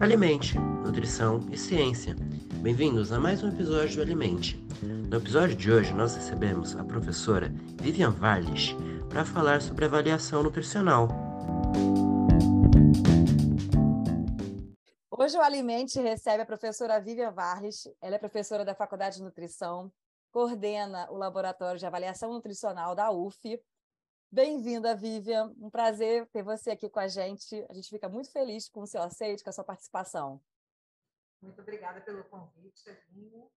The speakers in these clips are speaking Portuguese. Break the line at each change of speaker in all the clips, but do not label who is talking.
Alimente, nutrição e ciência. Bem-vindos a mais um episódio do Alimente. No episódio de hoje, nós recebemos a professora Vivian Varlis para falar sobre avaliação nutricional.
Hoje o Alimente recebe a professora Vivian Varlis. Ela é professora da Faculdade de Nutrição, coordena o Laboratório de Avaliação Nutricional da UF Bem-vinda, Vivian. Um prazer ter você aqui com a gente. A gente fica muito feliz com o seu aceite, com a sua participação.
Muito obrigada pelo convite, Aline,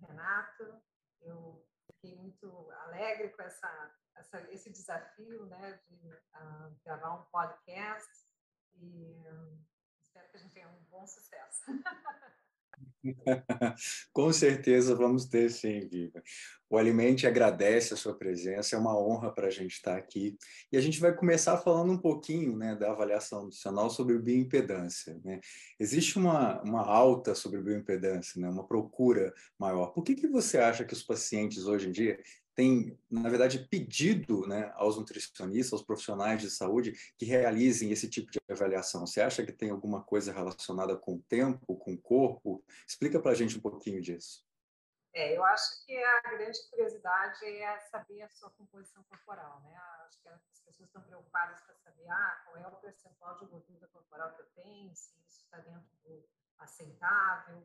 Renato. Eu fiquei muito alegre com essa, essa esse desafio né, de uh, gravar um podcast e um, espero que a gente tenha um bom sucesso.
Com certeza vamos ter sim, Viva. O Alimente agradece a sua presença, é uma honra para a gente estar aqui. E a gente vai começar falando um pouquinho né, da avaliação nutricional sobre bioimpedância. Né? Existe uma, uma alta sobre bioimpedância, né, uma procura maior. Por que, que você acha que os pacientes hoje em dia tem, na verdade, pedido né, aos nutricionistas, aos profissionais de saúde que realizem esse tipo de avaliação. Você acha que tem alguma coisa relacionada com o tempo, com o corpo? Explica para a gente um pouquinho disso.
É, eu acho que a grande curiosidade é saber a sua composição corporal, né? Acho que as pessoas estão preocupadas para saber ah, qual é o percentual de gordura corporal que eu tenho, se isso está dentro do aceitável,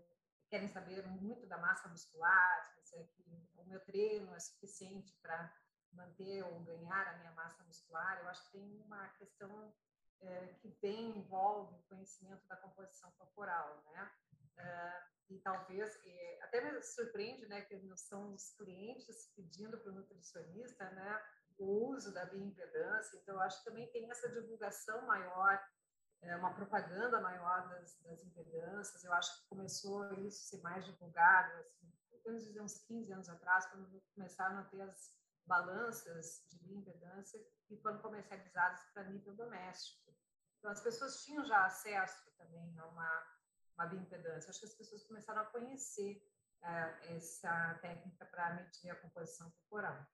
querem saber muito da massa muscular, se é o meu treino é suficiente para manter ou ganhar a minha massa muscular. Eu acho que tem uma questão é, que bem envolve o conhecimento da composição corporal, né? É, e talvez, até me surpreende, né, que são os clientes pedindo para o nutricionista, né, o uso da bioimpedância. Então, eu acho que também tem essa divulgação maior é, uma propaganda maior das, das impedâncias. Eu acho que começou isso a ser mais divulgado, assim, vamos dizer, uns 15 anos atrás, quando começaram a ter as balanças de bioimpedância e foram comercializadas para nível doméstico. Então, as pessoas tinham já acesso também a uma, uma bioimpedância. Acho que as pessoas começaram a conhecer é, essa técnica para medir a composição corporal.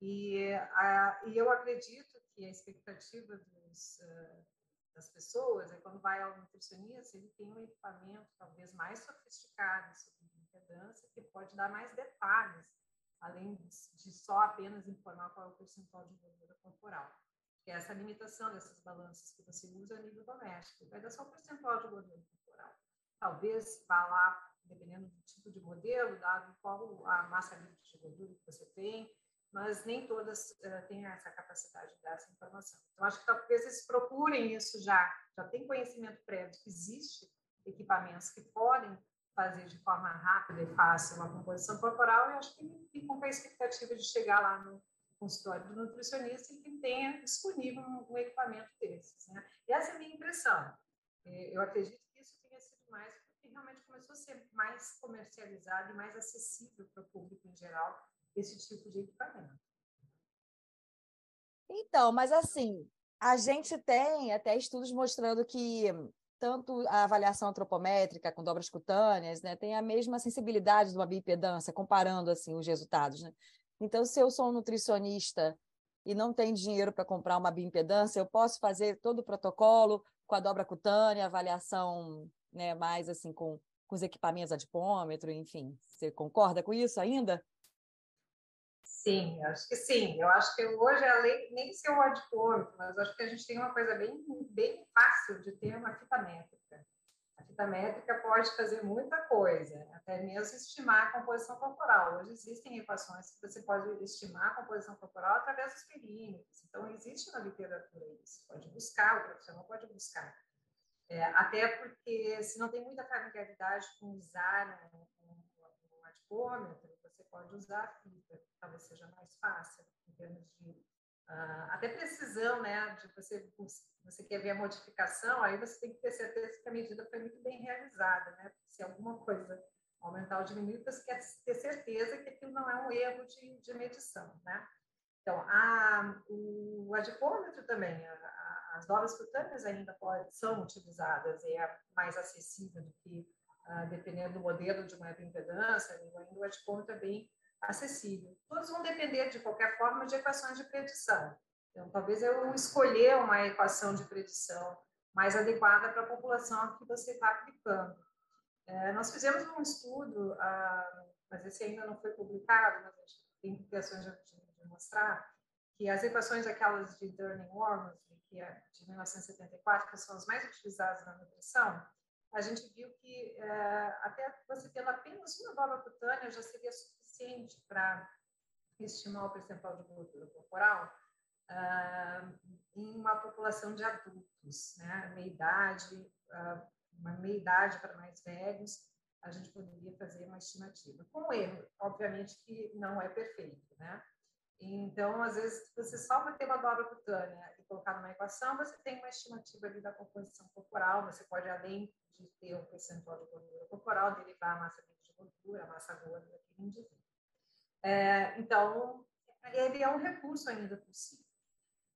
E, a, e eu acredito que a expectativa dos, uh, das pessoas, é quando vai ao nutricionista, ele tem um equipamento talvez mais sofisticado sobre impedância, que pode dar mais detalhes, além de só apenas informar qual é o percentual de gordura corporal. Que é essa limitação dessas balanças que você usa a nível doméstico. Vai dar só o percentual de gordura corporal. Talvez vá lá, dependendo do tipo de modelo, dado qual a massa livre de gordura que você tem, mas nem todas uh, têm essa capacidade de dar essa informação. Então, acho que talvez eles procurem isso já, já tem conhecimento prévio que existe equipamentos que podem fazer de forma rápida e fácil uma composição corporal, e acho que ficam com a expectativa de chegar lá no consultório do nutricionista e que tenha disponível um, um equipamento desses. Né? E essa é a minha impressão. É, eu acredito que isso tenha sido mais porque realmente começou a ser mais comercializado e mais acessível para o público em geral esse tipo de equipamento.
Então, mas assim, a gente tem até estudos mostrando que tanto a avaliação antropométrica com dobras cutâneas, né, tem a mesma sensibilidade de uma bipedância, comparando assim os resultados, né? Então, se eu sou um nutricionista e não tenho dinheiro para comprar uma bioimpedância, eu posso fazer todo o protocolo com a dobra cutânea, avaliação né, mais assim com, com os equipamentos adipômetro, enfim. Você concorda com isso ainda?
Sim, acho que sim. Eu acho que hoje a lei nem ser o adipômetro, mas acho que a gente tem uma coisa bem, bem fácil de ter uma fita métrica. A fita métrica pode fazer muita coisa, até mesmo estimar a composição corporal. Hoje existem equações que você pode estimar a composição corporal através dos perímetros. Então, existe na literatura isso. Pode buscar, o profissional pode buscar. É, até porque, se não tem muita familiaridade com usar um, um, um adipômetro, você pode usar a fita, talvez seja mais fácil, em termos de uh, até precisão, né? De você, você quer ver a modificação, aí você tem que ter certeza que a medida foi muito bem realizada, né? Se alguma coisa aumentar ou diminuir, você quer ter certeza que aquilo não é um erro de, de medição, né? Então, a, o adipômetro também, a, a, as dobras cutâneas ainda pode, são utilizadas e é mais acessível do que ah, dependendo do modelo de uma ainda o adipômetro é bem acessível. Todos vão depender, de qualquer forma, de equações de predição. Então, talvez eu escolher uma equação de predição mais adequada para a população que você está aplicando. É, nós fizemos um estudo, ah, mas esse ainda não foi publicado, mas a gente tem implicações de, de, mostrar, que as equações aquelas de Durning-Wormsley, que é de 1974, que são as mais utilizadas na nutrição, a gente viu que é, até você tendo apenas uma dobra cutânea já seria suficiente para estimar o percentual de gordura corporal uh, em uma população de adultos, né? Meia idade, uh, uma meia idade para mais velhos, a gente poderia fazer uma estimativa. Com erro, obviamente que não é perfeito, né? Então, às vezes, você só vai ter uma dobra cutânea colocar numa equação, você tem uma estimativa ali da composição corporal, você pode, além de ter um percentual de gordura corporal, derivar a massa de gordura, a massa gorda daquele indivíduo. É, então, ele é um recurso ainda possível.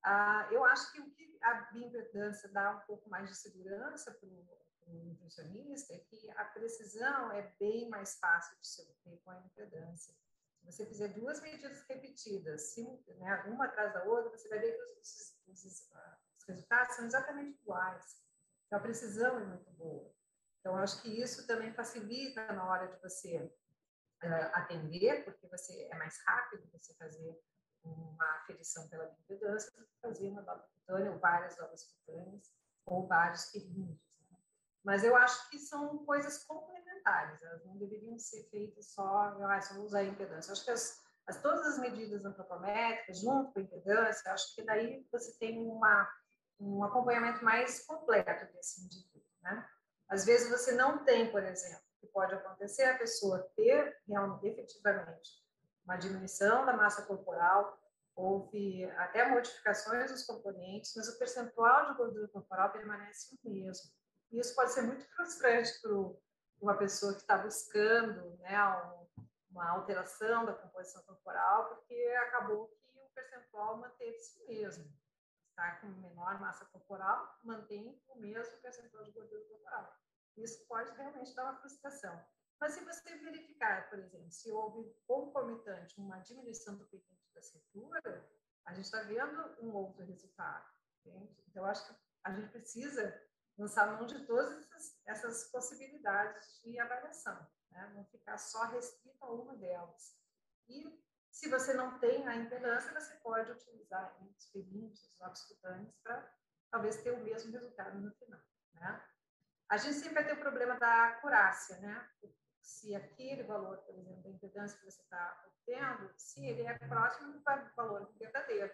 Ah, eu acho que o que a bioimpedância dá um pouco mais de segurança para o nutricionista é que a precisão é bem mais fácil de se obter com a impedância. Se você fizer duas medidas repetidas, né, uma atrás da outra, você vai ver que os, os, os resultados são exatamente iguais. Então, a precisão é muito boa. Então, acho que isso também facilita na hora de você uh, atender, porque você é mais rápido você fazer uma aferição pela bioimpedância do que fazer uma dobra cutânea ou várias dobras cutâneas ou vários períodos. Né? Mas eu acho que são coisas complementares, elas não deveriam ser feitas só, ah, só usar a impedância. Eu acho que as, as, todas as medidas antropométricas, junto com a impedância, acho que daí você tem uma, um acompanhamento mais completo desse indivíduo. Né? Às vezes você não tem, por exemplo, que pode acontecer a pessoa ter realmente, efetivamente uma diminuição da massa corporal, houve até modificações dos componentes, mas o percentual de gordura corporal permanece o mesmo. E isso pode ser muito frustrante para uma pessoa que está buscando né, uma alteração da composição corporal, porque acabou que o percentual manteve-se o mesmo. Está com menor massa corporal, mantém o mesmo percentual de gordura corporal. Isso pode realmente dar uma frustração. Mas se você verificar, por exemplo, se houve concomitante uma diminuição do pigmento da cintura, a gente está vendo um outro resultado. Entende? Então, acho que a gente precisa lançar mão de todas essas, essas possibilidades de avaliação, né? ficar só restrito a uma delas. E se você não tem a impedância, você pode utilizar os pigmentos, os lábios cutâneos, para talvez ter o mesmo resultado no final. Né? A gente sempre vai ter o problema da acurácia, né? Se aquele valor, por exemplo, da impedância que você está obtendo, se ele é próximo do valor verdadeiro.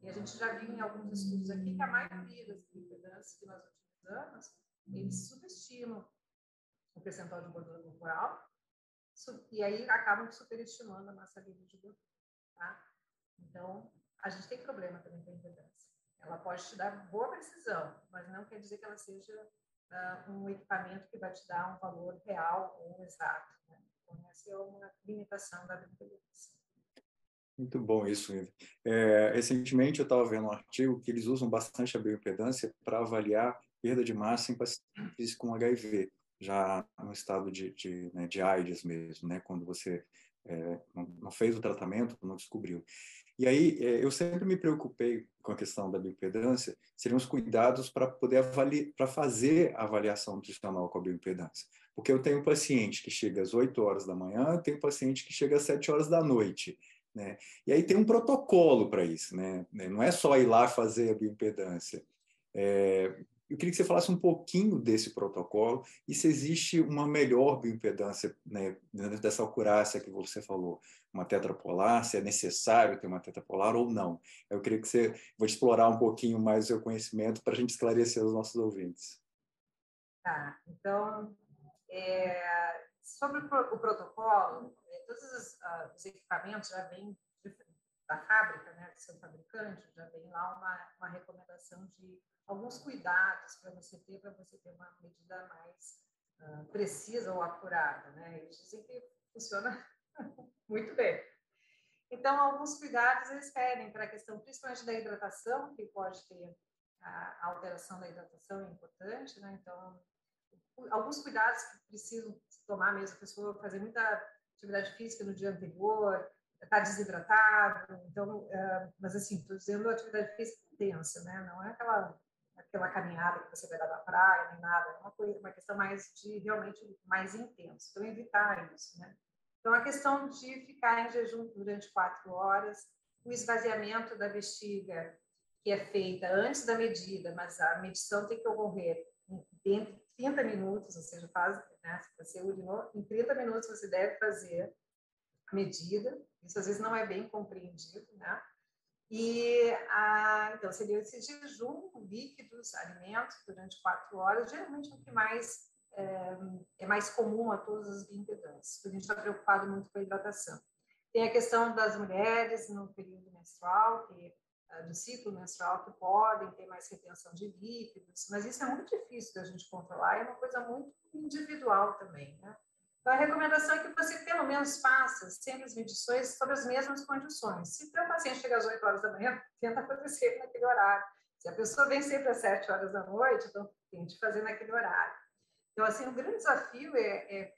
E a gente já viu em alguns estudos aqui que a maioria das impedâncias que nós utilizamos, eles subestimam o percentual de gordura corporal e aí acabam superestimando a massa livre de gordura. Tá? Então, a gente tem problema também com a impedância. Ela pode te dar boa precisão, mas não quer dizer que ela seja uh, um equipamento que vai te dar um valor real ou exato. Né? Então, essa é uma limitação da bioimpedância.
Muito bom isso, é, recentemente eu estava vendo um artigo que eles usam bastante a bioimpedância para avaliar perda de massa em pacientes com HIV, já no estado de, de, né, de AIDS mesmo, né, quando você é, não, fez o tratamento, não descobriu. E aí é, eu sempre me preocupei com a questão da bioimpedância, seriam os cuidados para poder avaliar, para fazer a avaliação nutricional com a bioimpedância. Porque eu tenho paciente que chega às 8 horas da manhã, tenho um paciente que chega às 7 horas da noite. Né? E aí tem um protocolo para isso, né? Não é só ir lá fazer a bioimpedância. É, eu queria que você falasse um pouquinho desse protocolo e se existe uma melhor bioimpedância né, dentro dessa acurácia que você falou, uma tetrapolar, se é necessário ter uma tetrapolar ou não. Eu queria que você vou explorar um pouquinho mais o seu conhecimento para a gente esclarecer os nossos ouvintes.
Tá, então, é, sobre o protocolo, é, todos os, uh, os, equipamentos já vêm da fábrica, né, do seu fabricante, já vem lá uma, uma recomendação de alguns cuidados para você ter, para você ter uma medida mais uh, precisa ou acurada, né? Eles dizem que funciona muito bem. Então, alguns cuidados eles pedem para a questão, principalmente da hidratação, que pode ter a alteração da hidratação é importante, né? Então, alguns cuidados que precisam tomar mesmo, a pessoa fazer muita atividade física no dia anterior, está desidratado, então, uh, mas assim, estou dizendo atividade física intensa, né? Não é aquela aquela caminhada que você vai dar na praia, nem nada, é uma, coisa, uma questão mais de realmente mais intenso. Então, evitar isso, né? Então, a questão de ficar em jejum durante quatro horas, o esvaziamento da bexiga, que é feita antes da medida, mas a medição tem que ocorrer dentro de 30 minutos, ou seja, faz, né, se você urinou, em 30 minutos você deve fazer a medida, isso às vezes não é bem compreendido, né? E a, então seria esse jejum líquidos, alimentos durante quatro horas, geralmente é o que mais é, é mais comum a todas as bioimpedantes, a gente está preocupado muito com a hidratação. Tem a questão das mulheres no período menstrual, que é, do ciclo menstrual, que podem ter mais retenção de líquidos, mas isso é muito difícil da gente controlar, é uma coisa muito individual também, né? A recomendação é que você, pelo menos, faça sempre as medições sobre as mesmas condições. Se o paciente chega às 8 horas da manhã, tenta fazer sempre naquele horário. Se a pessoa vem sempre às 7 horas da noite, então tente fazer naquele horário. Então, assim, o grande desafio é, é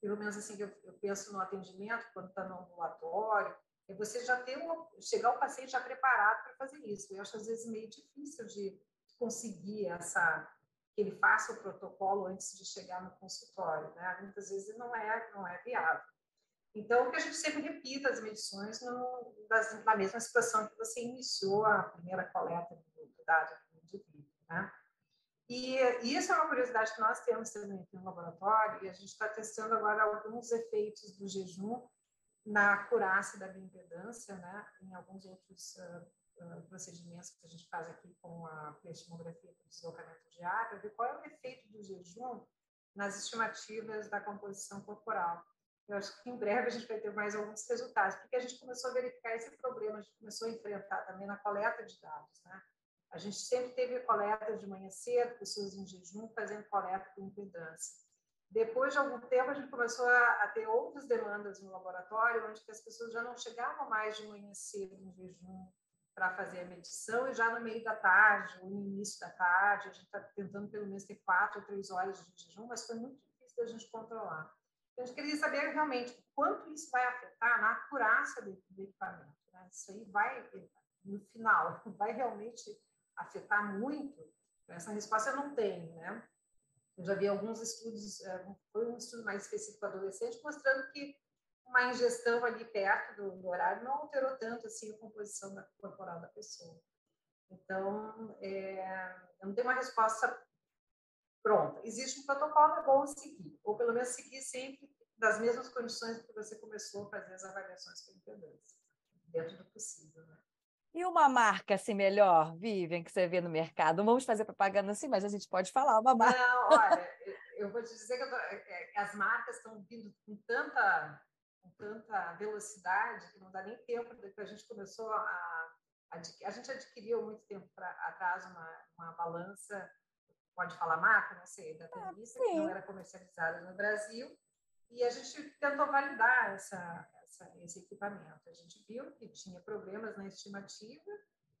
pelo menos assim, eu, eu penso no atendimento, quando está no ambulatório, é você já ter chegar o paciente já preparado para fazer isso. Eu acho às vezes meio difícil de conseguir essa que ele faça o protocolo antes de chegar no consultório, né? Muitas vezes não é não é viável. Então, que a gente sempre repita as medições no, das, na mesma situação que você iniciou a primeira coleta do, do dado do indivíduo, né? E, e isso é uma curiosidade que nós temos também aqui no laboratório, e a gente está testando agora alguns efeitos do jejum na acurácia da bioimpedância, né, em alguns outros uh, uh, procedimentos que a gente faz aqui com a pleistimografia do deslocamento diário, ver qual é o efeito do jejum nas estimativas da composição corporal. Eu acho que em breve a gente vai ter mais alguns resultados, porque a gente começou a verificar esse problema, a gente começou a enfrentar também na coleta de dados, né? A gente sempre teve coleta de manhã cedo, pessoas em jejum fazendo coleta com impedância. Depois de algum tempo, a gente começou a, a, ter outras demandas no laboratório, onde as pessoas já não chegavam mais de manhã cedo em jejum para fazer a medição, e já no meio da tarde, ou no início da tarde, a gente está tentando pelo menos ter quatro ou três horas de jejum, mas foi muito difícil da gente controlar. Então, a gente queria saber realmente quanto isso vai afetar na acurácia do, do equipamento. Né? Isso aí vai, no final, vai realmente afetar muito, essa resposta eu não tenho, né? Eu já vi alguns estudos, é, foi um estudo mais específico adolescente, mostrando que uma ingestão ali perto do, do, horário não alterou tanto assim a composição da, corporal da pessoa. Então, é, eu não tenho uma resposta pronta. Existe um protocolo, é bom seguir, ou pelo menos seguir sempre das mesmas condições que você começou a fazer as avaliações com impedância, dentro do possível. Né?
E uma marca assim melhor, Vivian, que você vê no mercado? vamos fazer propaganda assim, mas a gente pode falar uma marca.
Não, olha, eu vou te dizer que tô, é, é, as marcas estão vindo com tanta, com tanta velocidade que não dá nem tempo, que a gente começou a, a, gente adquiriu muito tempo pra, atrás uma, uma balança, pode falar marca, não sei, da Televisa, ah, que não era comercializada no Brasil, e a gente tentou validar essa, essa, esse equipamento. A gente viu que tinha problemas na estimativa,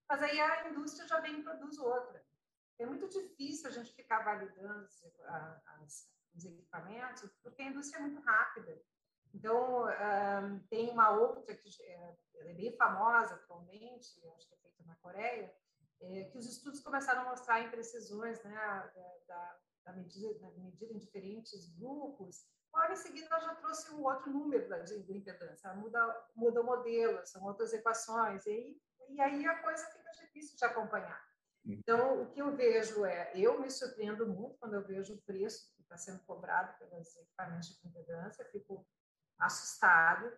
mas aí a indústria já vem e produz outra. É muito difícil a gente ficar validando as, os equipamentos, porque a indústria é muito rápida. Então, um, tem uma outra que é, é, bem famosa atualmente, acho que é feita na Coreia, é, que os estudos começaram a mostrar imprecisões né, da, da, da, medida, da medida em diferentes grupos, Logo em seguida, ela já trouxe um outro número da, de, de impedância, muda, muda o modelo, são outras equações, e aí, e aí a coisa fica difícil de acompanhar. Uhum. Então, o que eu vejo é, eu me surpreendo muito quando eu vejo o preço que está sendo cobrado pelos equipamentos de impedância, fico assustado,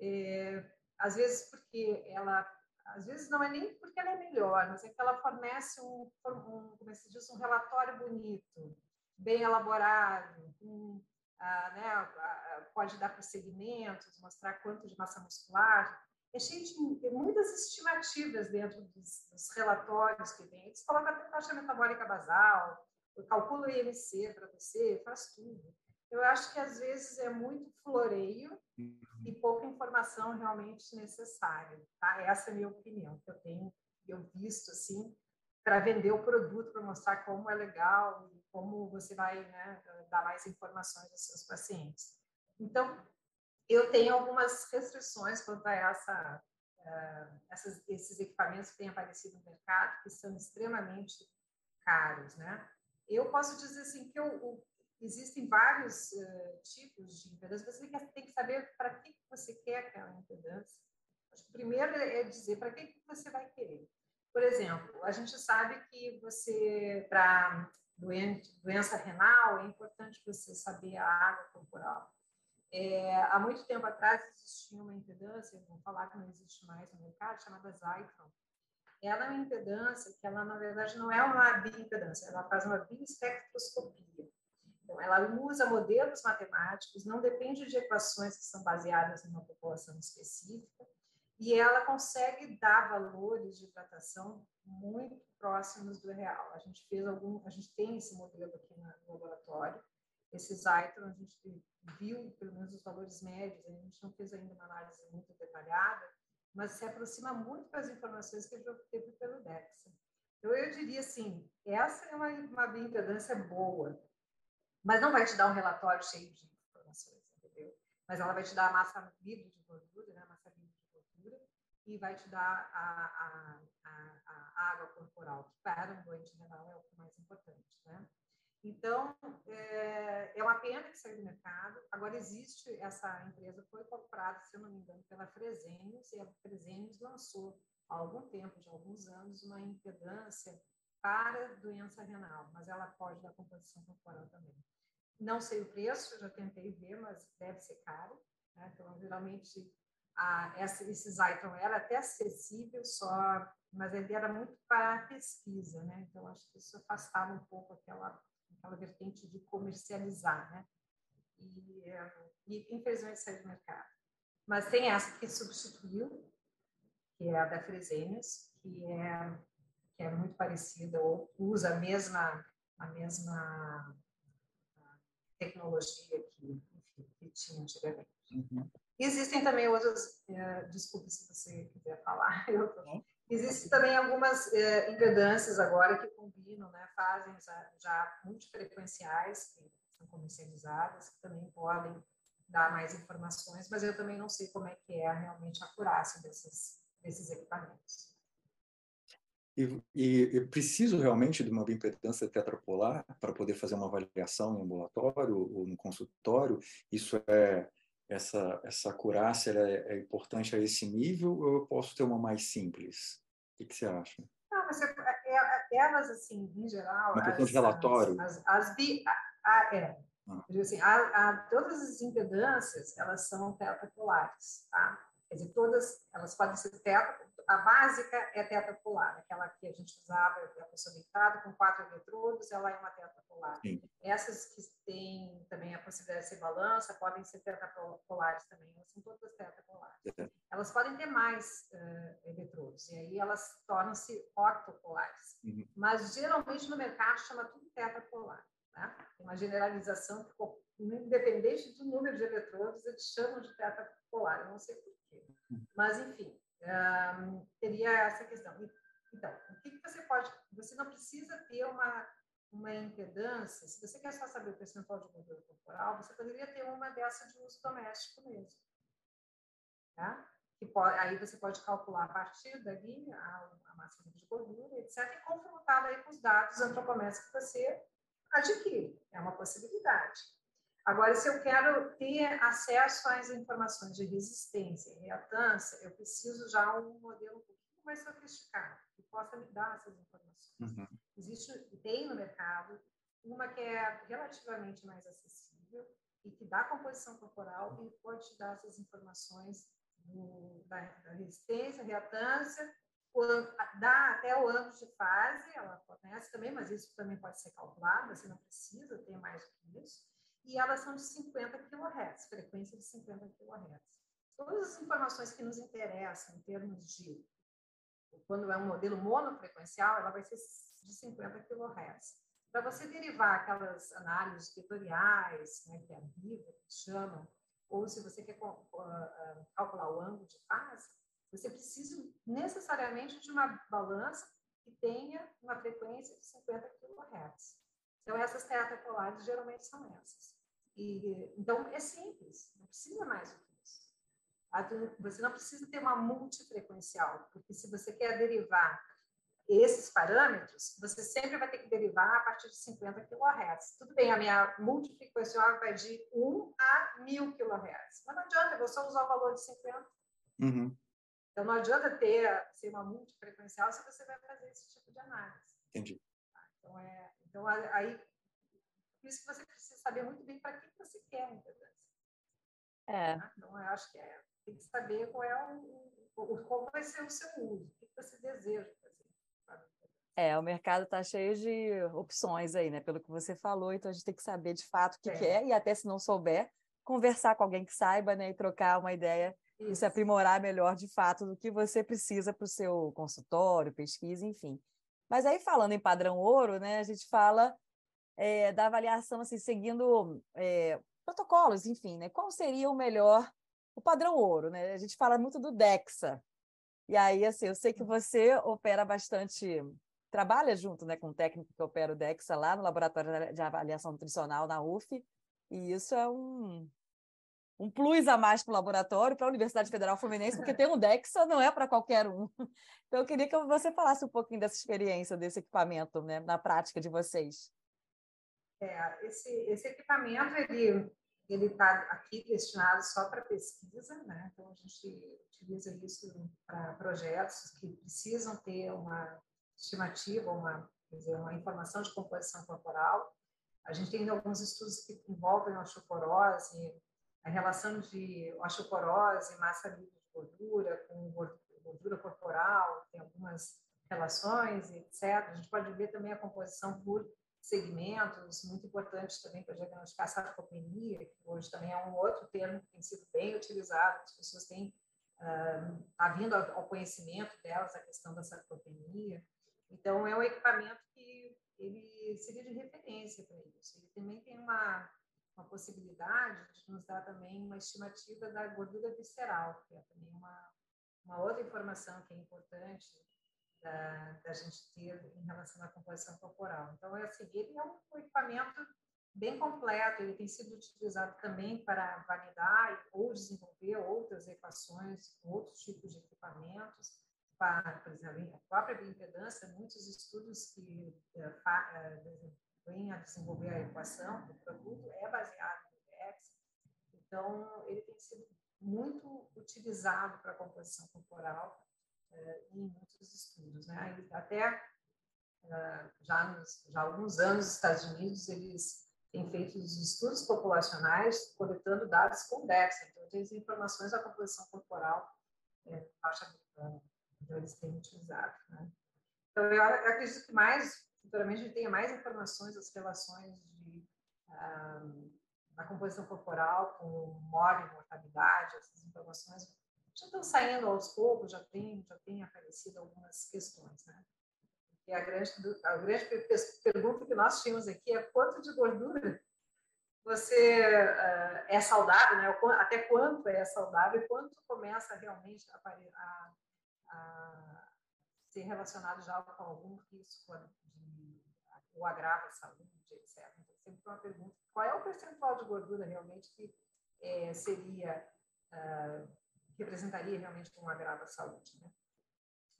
é, às vezes porque ela, às vezes não é nem porque ela é melhor, mas é que ela fornece um, um como é se diz, um relatório bonito, bem elaborado, um, ah, né, pode dar prosseguimentos, mostrar quanto de massa muscular. É cheio de muitas estimativas dentro dos, dos relatórios que vem. Eles colocam até taxa metabólica basal, calcula o IMC para você, faz tudo. Eu acho que às vezes é muito floreio uhum. e pouca informação realmente necessária. Tá? Essa é a minha opinião, que eu tenho eu visto assim para vender o produto, para mostrar como é legal como você vai né, dar mais informações aos seus pacientes. Então, eu tenho algumas restrições quanto a essa, uh, essas, esses equipamentos que têm aparecido no mercado, que são extremamente caros, né? Eu posso dizer assim que eu, existem vários uh, tipos de impedância. Você tem que saber para que você quer aquela impedância. Acho que o primeiro é dizer para que você vai querer. Por exemplo, a gente sabe que você, para doença renal, é importante você saber a água corporal. É, há muito tempo atrás existia uma impedância, vou falar que não existe mais no mercado, chamada Zytron. Ela é uma impedância que ela, na verdade, não é uma bioimpedância, ela faz uma biespectroscopia. Então, ela usa modelos matemáticos, não depende de equações que são baseadas em uma população específica, e ela consegue dar valores de hidratação muito próximos do real. A gente fez algum, a gente tem esse modelo aqui no laboratório. Esse Zyton, a gente viu pelo menos os valores médios, a gente não fez ainda uma análise muito detalhada, mas se aproxima muito das informações que a gente obteve pelo DEXA. Então, eu diria assim, essa é uma, uma bioimpedância boa, mas não vai te dar um relatório cheio de informações, entendeu? Mas ela vai te dar a massa livre de gordura, né? a massa livre de gordura, e vai te dar a, a, a, a água corporal, que para um doente renal é o é mais importante, né? Então, é, é uma pena que saiu do mercado. Agora, existe essa empresa, foi comprada, se eu não me engano, pela Fresenius, e a Fresenius lançou, há algum tempo, de alguns anos, uma impedância para doença renal, mas ela pode dar composição corporal também. Não sei o preço, já tentei ver, mas deve ser caro. Né? Então, geralmente, a, essa, esse Zyton era até acessível, só, mas ele era muito para pesquisa, né? Então, acho que isso afastava um pouco aquela, aquela vertente de comercializar, né? E, e infelizmente saiu do mercado. Mas tem essa que substituiu, que é a da Fresenius, que é que é muito parecida ou usa a mesma a mesma tecnologia que, enfim, que tinha antigamente. Uhum. Existem também outras, é, desculpe se você quiser falar, eu, existem também algumas é, impedâncias agora que combinam, né, fazem já, já multifrequenciais, que são comercializadas, que também podem dar mais informações, mas eu também não sei como é que é realmente a acurácia desses, desses equipamentos.
E, e, e, preciso realmente de uma bioimpedância tetrapolar para poder fazer uma avaliação em ambulatório ou no consultório? Isso é essa essa acurácia é, é, importante a esse nível ou eu posso ter uma mais simples? O que, que você acha?
Não, mas é, é, é, elas assim, em geral,
uma questão de relatório.
As, as, as bi, a, é, ah. assim, a, a, todas as impedâncias elas são tetrapolares, tá? Quer dizer, todas elas podem ser tetra, a básica é tetrapolar, aquela que a gente usava, a pessoa deitada com quatro eletrodos, ela é uma tetrapolar. Sim. Essas que têm também a possibilidade de ser balança podem ser tetrapolares também, elas são todas tetrapolares. É. Elas podem ter mais uh, eletrodos, e aí elas tornam-se ortopolares. Uhum. Mas geralmente no mercado chama tudo tetrapolar. Né? Tem uma generalização que, independente do número de eletrodos, eles chamam de tetrapolar. Eu não sei por mas, enfim, um, teria essa questão. Então, o que, que você pode... Você não precisa ter uma, uma impedância. Se você quer só saber o percentual de gordura corporal, você poderia ter uma dessa de uso doméstico mesmo. Tá? Que pode, aí você pode calcular a partir dali a, a massa de gordura, etc., e confrontá-la aí com os dados antropométricos que você adquire. É uma possibilidade. Agora, se eu quero ter acesso às informações de resistência e reatância, eu preciso já um modelo um pouquinho mais sofisticado, que possa me dar essas informações. Uhum. Existe, tem no mercado, uma que é relativamente mais acessível e que dá composição corporal e pode te dar essas informações do, da, da, resistência, reatância, dá até o ângulo de fase, ela fornece também, mas isso também pode ser calculado, você não precisa ter mais do que isso e elas são de 50 kHz, frequência de 50 kHz. Todas as informações que nos interessam em termos de quando é um modelo monofrequencial, ela vai ser de 50 kHz. Para você derivar aquelas análises vetoriais, né, que é a BIVA, que ou se você quer calcular o ângulo de fase, você precisa necessariamente de uma balança que tenha uma frequência de 50 kHz. Então, essas tetrapolares geralmente são essas. E, então, é simples, não precisa mais do que isso. Você não precisa ter uma multifrequencial, porque se você quer derivar esses parâmetros, você sempre vai ter que derivar a partir de 50 kHz. Tudo bem, a minha multifrequencial vai de 1 a 1000 kHz, mas não adianta, eu vou só usar o valor de 50.
Uhum.
Então, não adianta ter ser uma multifrequencial se você vai fazer esse tipo de análise.
Entendi.
Então, é, então aí, por isso que você precisa saber muito bem para que você quer a impedância.
É.
Tá? Então, eu acho que é, tem que saber qual é o, qual vai ser o seu uso, o que você deseja fazer.
É, o mercado está cheio de opções aí, né? Pelo que você falou, então a gente tem que saber de fato o que
É.
quer e até se não souber, conversar com alguém que saiba, né? E trocar uma ideia e se
Isso.
aprimorar melhor de fato do que você precisa para o seu consultório, pesquisa, enfim. Mas aí falando em padrão ouro, né? A gente fala é, da avaliação assim, seguindo é, protocolos, enfim, né? Qual seria o melhor, o padrão ouro, né? A gente fala muito do DEXA. E aí, assim, eu sei que você opera bastante, trabalha junto, né, com o técnico que opera o DEXA lá no Laboratório de Avaliação Nutricional na UF, e isso é um, um plus a mais para o laboratório, para a Universidade Federal Fluminense, porque ter um DEXA não é para qualquer um. Então, eu queria que você falasse um pouquinho dessa experiência, desse equipamento, né, na prática de vocês.
É, esse, esse equipamento, ele ele está aqui destinado só para pesquisa, né? Então a gente utiliza isso para projetos que precisam ter uma estimativa, uma, dizer, uma informação de composição corporal. A gente tem alguns estudos que envolvem osteoporose, a relação de osteoporose, massa livre de gordura com gordura corporal, tem algumas relações, etc. A gente pode ver também a composição por segmentos, muito importantes também para diagnosticar sarcopenia, que hoje também é um outro termo que tem sido bem utilizado, as pessoas têm, está uh, vindo ao conhecimento delas a questão da sarcopenia. Então, é um equipamento que ele seria de referência para isso. Ele também tem uma, uma possibilidade de nos dar também uma estimativa da gordura visceral, que é também uma, uma outra informação que é importante da, da, gente ter em relação à composição corporal. Então, é assim, ele é um equipamento bem completo, ele tem sido utilizado também para validar ou desenvolver outras equações, outros tipos de equipamentos, para, por exemplo, a própria bioimpedância, muitos estudos que vêm a desenvolver a equação do produto é baseado no DEX, então ele tem sido muito utilizado para a composição corporal em muitos estudos, né? Até já, nos, já há alguns anos, nos Estados Unidos, eles têm feito os estudos populacionais coletando dados com DEX, então as informações da composição corporal é, norte-americana, então eles têm utilizado, né? Então, eu acredito que mais, futuramente, a gente tenha mais informações das relações de, um, da composição corporal com mole mortalidade, essas informações já estão saindo aos poucos, já tem, já tem aparecido algumas questões, né? E a grande, a grande pergunta que nós tínhamos aqui é quanto de gordura você uh, é saudável, né? Até quanto é saudável e quanto começa realmente a, a, a ser relacionado já com algum risco de ou agrava a saúde, etc. Então, sempre uma pergunta: qual é o percentual de gordura realmente que é, seria uh, representaria realmente um agravo à saúde. Né?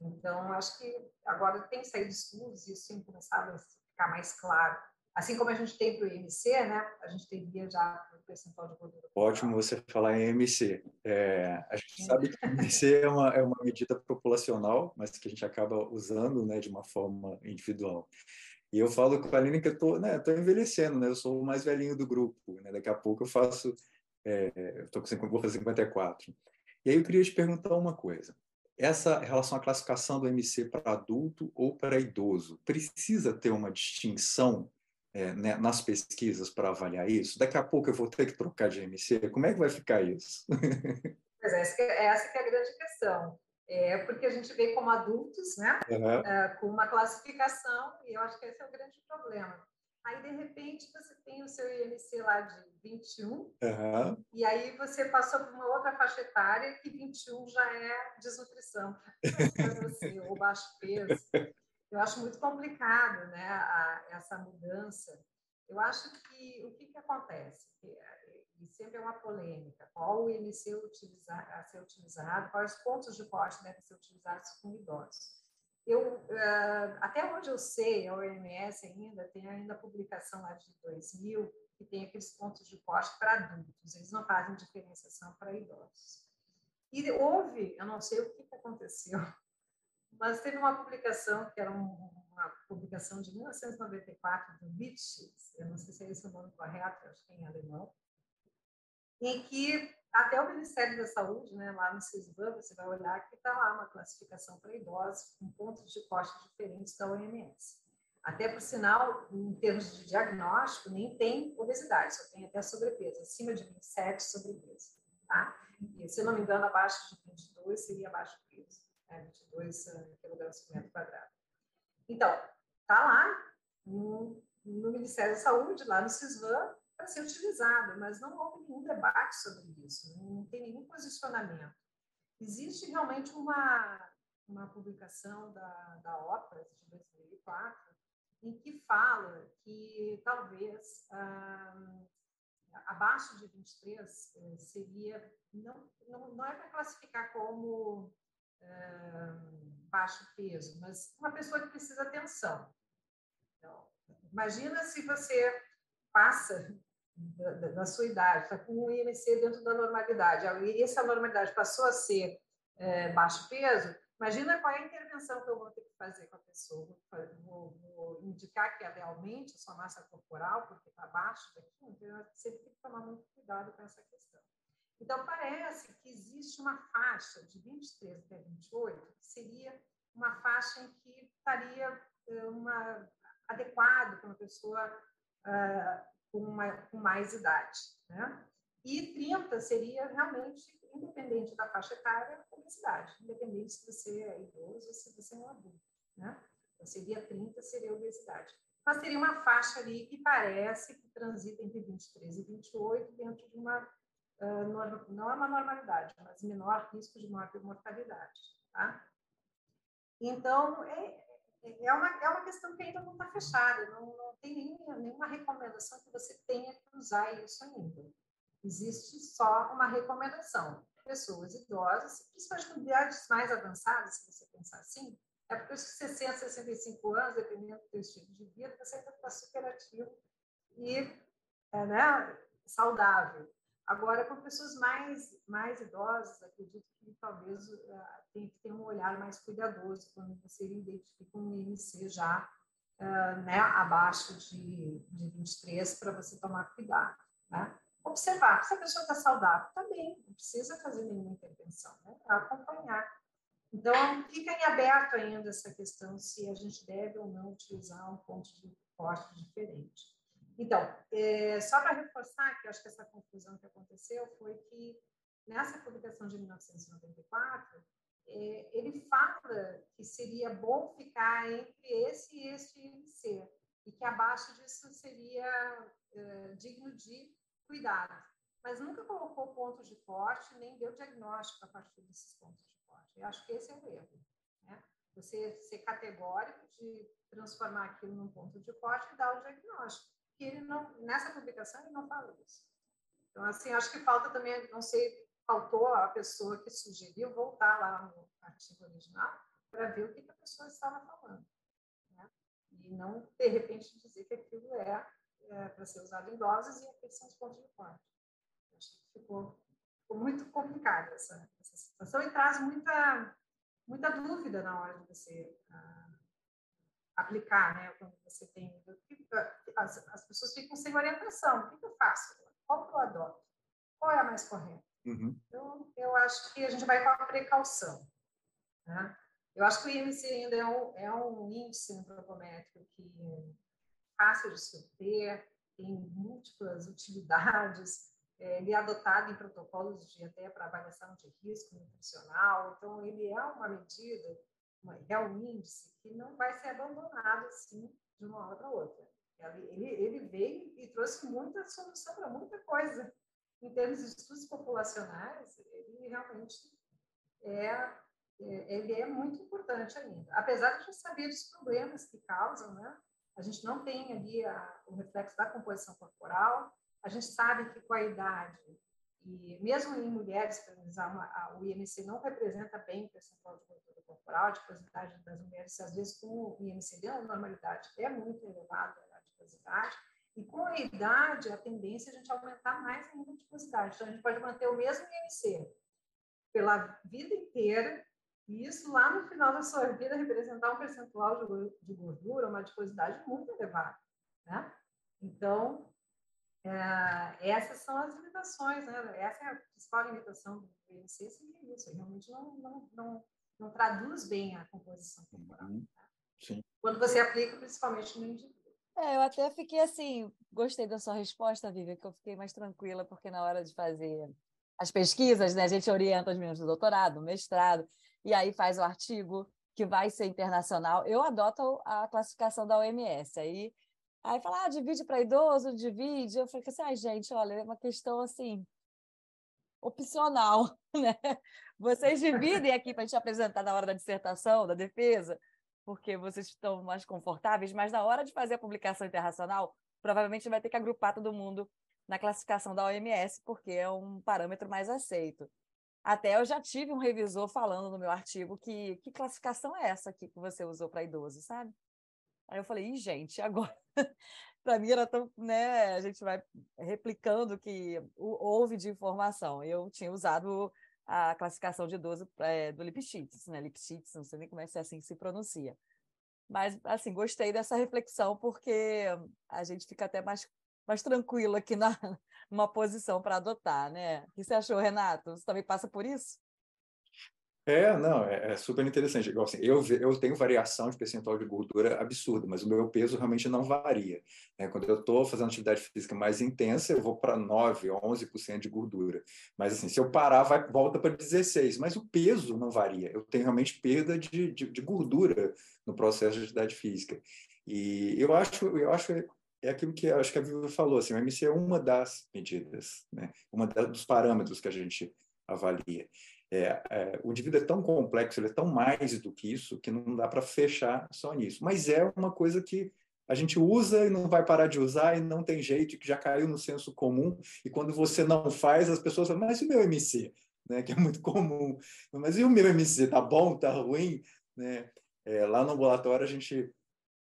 Então, acho que agora tem saído estudos e isso tem começado a ficar mais claro. Assim como a gente tem para o IMC, né? a gente teria já o percentual de gordura.
Ótimo você falar em IMC. É, a gente sabe que o IMC é uma, é uma medida populacional, mas que a gente acaba usando né, de uma forma individual. E eu falo com a Aline que eu estou né, tô envelhecendo, né? eu sou o mais velhinho do grupo. Né? Daqui a pouco eu faço, é, eu tô com, vou fazer 54. E aí eu queria te perguntar uma coisa. Essa relação à classificação do MC para adulto ou para idoso, precisa ter uma distinção é, né, nas pesquisas para avaliar isso? Daqui a pouco eu vou ter que trocar de MC? Como é que vai ficar isso?
Pois é, essa, é, que é a grande questão. É porque a gente vê como adultos, né,
uhum.
uh, com uma classificação, e eu acho que esse é o grande problema. Aí, de repente, você tem o seu IMC lá de 21,
uhum.
e aí você passou por uma outra faixa etária que 21 já é desnutrição para você, ou baixo peso. Eu acho muito complicado né, a, essa mudança. Eu acho que o que, que acontece? E sempre é uma polêmica. Qual o IMC utilizar, a ser utilizado, quais pontos de corte devem ser utilizados com idosos? eu, uh, até onde eu sei, a OMS ainda tem ainda a publicação lá de 2000, que tem aqueles pontos de corte para adultos, eles não fazem diferenciação para idosos. E houve, eu não sei o que aconteceu, mas teve uma publicação, que era uma publicação de 1994 do Witschitz, eu não sei se é esse o nome correto, acho que é em alemão, em que até o Ministério da Saúde, né, lá no CISBAN, você vai olhar que está lá uma classificação para idosos com pontos de corte diferentes da OMS. Até por sinal, em termos de diagnóstico, nem tem obesidade, só tem até sobrepeso, acima de 27 sobrepeso. Tá? E, se não me engano, abaixo de 22 seria abaixo do peso, né? 22 kg por metro quadrado. Então, está lá no, no Ministério da Saúde, lá no CISVAN, para ser utilizado, mas não houve nenhum debate sobre isso, não tem nenhum posicionamento. Existe realmente uma, uma publicação da, da OPAS de 2004 em que fala que talvez ah, abaixo de 23 eh, seria, não, não, não é para classificar como baixo peso, mas uma pessoa que precisa atenção. Então, imagina se você passa da, sua idade, está com um IMC dentro da normalidade, e essa normalidade passou a ser baixo peso, imagina qual é a intervenção que eu vou ter que fazer com a pessoa. Vou, vou indicar que é realmente a sua massa corporal, porque está abaixo daqui, então você tem que tomar muito cuidado com essa questão. Então, parece que existe uma faixa de 23 até 28, que seria uma faixa em que estaria é, uma, adequado para uma pessoa uh, com, uma, com mais idade. Né? E 30 seria realmente independente da faixa etária, obesidade, independente se você é idoso ou se você é um adulto. Né? Então, seria 30, seria obesidade. Mas teria uma faixa ali que parece que transita entre 23 e 28 dentro de uma, não é uma normalidade, mas menor risco de mortalidade. Tá? Então, é, é uma, é uma questão que ainda não está fechada, não, não tem nenhuma, nenhuma recomendação que você tenha que usar isso ainda. Existe só uma recomendação. Pessoas idosas, principalmente com idades mais avançadas, se você pensar assim, é porque os 60, 65 anos, dependendo do seu estilo de vida, você ainda está super ativo e é, né, saudável. Agora, com pessoas mais, mais idosas, acredito que talvez uh, tenha que ter um olhar mais cuidadoso quando você identifica um IMC já uh, né, abaixo de, de 23 para você tomar cuidado. Né? Observar se a pessoa está saudável, está bem, não precisa fazer nenhuma intervenção, né? acompanhar. Então, fica em aberto ainda essa questão se a gente deve ou não utilizar um ponto de corte diferente. Então, é, só para reforçar, que eu acho que essa confusão que aconteceu foi que nessa publicação de 1994, é, ele fala que seria bom ficar entre esse e este IMC, e que abaixo disso seria é, digno de cuidado. Mas nunca colocou ponto de corte, nem deu diagnóstico a partir desses pontos de corte. Eu acho que esse é o erro. Né? Você ser categórico de transformar aquilo num ponto de corte e dar o diagnóstico que ele não, nessa publicação ele não fala isso. Então, assim, acho que falta também, não sei, faltou a pessoa que sugeriu voltar lá no artigo original para ver o que, a pessoa estava falando. Né? E não, de repente, dizer que aquilo é, é para ser usado em doses e aqueles são os pontos de corte. Acho que ficou, ficou muito complicada essa, essa situação e traz muita, muita dúvida na hora de você ah, aplicar, né? Quando você tem. As, as pessoas ficam sem orientação. O que, eu faço? Qual que eu adoto? Qual é a mais correta? Uhum. Então, eu acho que a gente vai com a precaução. Né? Eu acho que o IMC ainda é um, é um índice antropométrico que é fácil de se obter, tem múltiplas utilidades, é, ele é adotado em protocolos de até para avaliação de risco nutricional, então ele é uma medida é um índice que não vai ser abandonado assim de uma hora para outra. Ele, ele veio e trouxe muita solução para muita coisa. Em termos de estudos populacionais, ele realmente é, é, ele é muito importante ainda. Apesar de a gente saber dos problemas que causam, né? A gente não tem ali a, o reflexo da composição corporal, a gente sabe que com a idade E mesmo em mulheres, o IMC não representa bem o percentual de gordura corporal, a adiposidade das mulheres, às vezes com o IMC da normalidade é muito elevada a adiposidade, e com a idade, a tendência é a gente aumentar mais ainda a adiposidade. Então, a gente pode manter o mesmo IMC pela vida inteira, e isso lá no final da sua vida representar um percentual de gordura, uma adiposidade muito elevada, né? Então, é, essas são as limitações, né? Essa é a principal limitação do IMC, seria isso. Realmente não, não, não, não traduz bem a composição corporal. Uhum. Né? Quando você aplica, principalmente no indivíduo.
É, eu até fiquei assim, gostei da sua resposta, Vivian, que eu fiquei mais tranquila, porque na hora de fazer as pesquisas, né, a gente orienta os meninos do doutorado, do mestrado, e aí faz o artigo que vai ser internacional. Eu adoto a classificação da OMS, aí Aí fala, ah, divide para idoso, divide. Eu falei assim, ai, gente, olha, é uma questão assim, opcional, né? Vocês dividem aqui para a gente apresentar na hora da dissertação, da defesa, porque vocês estão mais confortáveis, mas na hora de fazer a publicação internacional, provavelmente vai ter que agrupar todo mundo na classificação da OMS, porque é um parâmetro mais aceito. Até eu já tive um revisor falando no meu artigo que que classificação é essa aqui que você usou para idoso, sabe? Aí eu falei, Ih, gente, agora. para mim era tão. Né, a gente vai replicando que houve de informação. Eu tinha usado a classificação de idoso é, do Lipschitz, né? Lipschitz, não sei nem como é, se é assim que se pronuncia. Mas, assim, gostei dessa reflexão, porque a gente fica até mais, mais tranquilo aqui na, numa posição para adotar, né? O que você achou, Renato? Você também passa por isso?
É, não, é, é, super interessante. Igual assim, eu, eu tenho variação de percentual de gordura absurda, mas o meu peso realmente não varia. Né? Quando eu estou fazendo atividade física mais intensa, eu vou para 9, 11% de gordura. Mas assim, se eu parar, vai, volta para 16%. Mas o peso não varia. Eu tenho realmente perda de, de, de gordura no processo de atividade física. E eu acho, eu acho é aquilo que acho que a Viva falou, assim, o MC é uma das medidas, né? uma dos parâmetros que a gente avalia. É, é, o indivíduo é tão complexo, ele é tão mais do que isso, que não dá para fechar só nisso. Mas é uma coisa que a gente usa e não vai parar de usar e não tem jeito, que já caiu no senso comum. E quando você não faz, as pessoas falam, mas e o meu MC? Né, que é muito comum. Mas e o meu MC? Tá bom? Tá ruim? Né? É, lá no ambulatório, a gente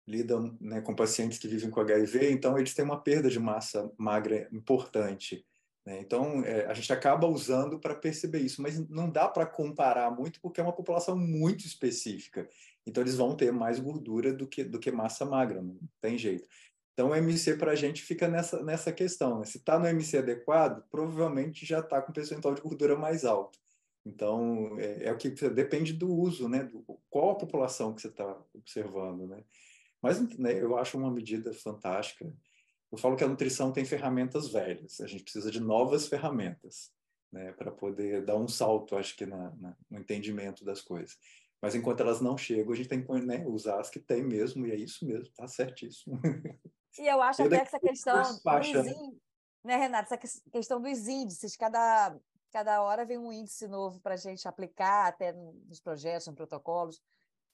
lida né, com pacientes que vivem com HIV, então eles têm uma perda de massa magra importante. Né? Então, é, a gente acaba usando para perceber isso, mas não dá para comparar muito porque é uma população muito específica. Então, eles vão ter mais gordura do que, do que massa magra, não tem jeito. Então, o MC para a gente fica nessa, nessa questão. Né? Se está no MC adequado, provavelmente já está com percentual de gordura mais alto. Então, é, é, o que depende do uso, né? Do, qual a população que você está observando, né? Mas né, eu acho uma medida fantástica. Eu falo que a nutrição tem ferramentas velhas, a gente precisa de novas ferramentas né, para poder dar um salto, acho que, na, na, no entendimento das coisas. Mas enquanto elas não chegam, a gente tem que né, usar as que tem mesmo, e é isso mesmo, tá certíssimo.
E eu acho até que essa questão faixa, né? né, Renato, essa questão dos índices, cada, cada hora vem um índice novo para a gente aplicar até nos projetos, nos protocolos.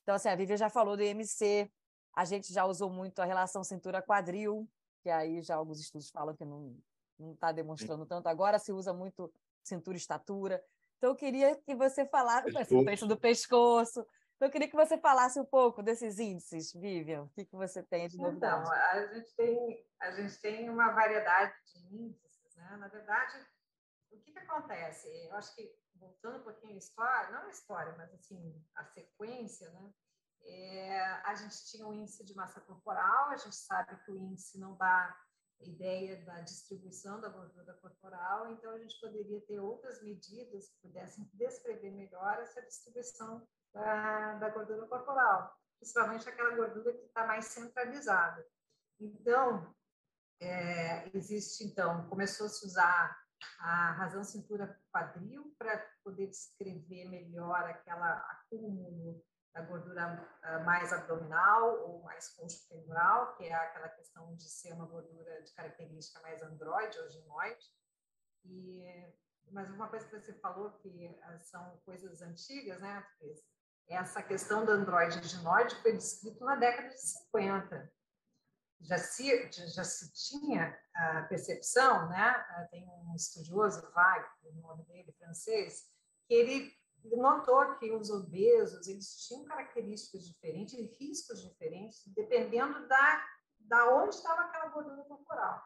Então, assim, a Vivian já falou do IMC, a gente já usou muito a relação cintura-quadril, que aí já alguns estudos falam que não não está demonstrando tanto. Agora se usa muito cintura e estatura. Então, eu queria que você falasse pescoço. do pescoço. Então, eu queria que você falasse um pouco desses índices, Vivian. O que, que você tem de novidade?
Então, a gente tem, a gente tem uma variedade de índices. Né? Na verdade, o que, que acontece? Eu acho que, voltando um pouquinho à história, não a história, mas assim, a sequência, né? É, a gente tinha um índice de massa corporal, a gente sabe que o índice não dá ideia da distribuição da gordura corporal, então a gente poderia ter outras medidas que pudessem descrever melhor essa distribuição da, da gordura corporal, principalmente aquela gordura que está mais centralizada. Então, é, existe, então, começou a se usar a razão cintura quadril para poder descrever melhor aquela acúmulo da gordura ah, mais abdominal ou mais femoral, que é aquela questão de ser uma gordura de característica mais androide ou ginoide. E, mas uma coisa que você falou que ah, são coisas antigas, né, Essa questão do androide ginoide foi descrito na década de 50. já se, já se tinha a percepção, né? tem um estudioso, Wagner, o nome dele, francês, que ele notou que os obesos eles tinham características diferentes, riscos diferentes, dependendo da, da onde estava aquela gordura corporal.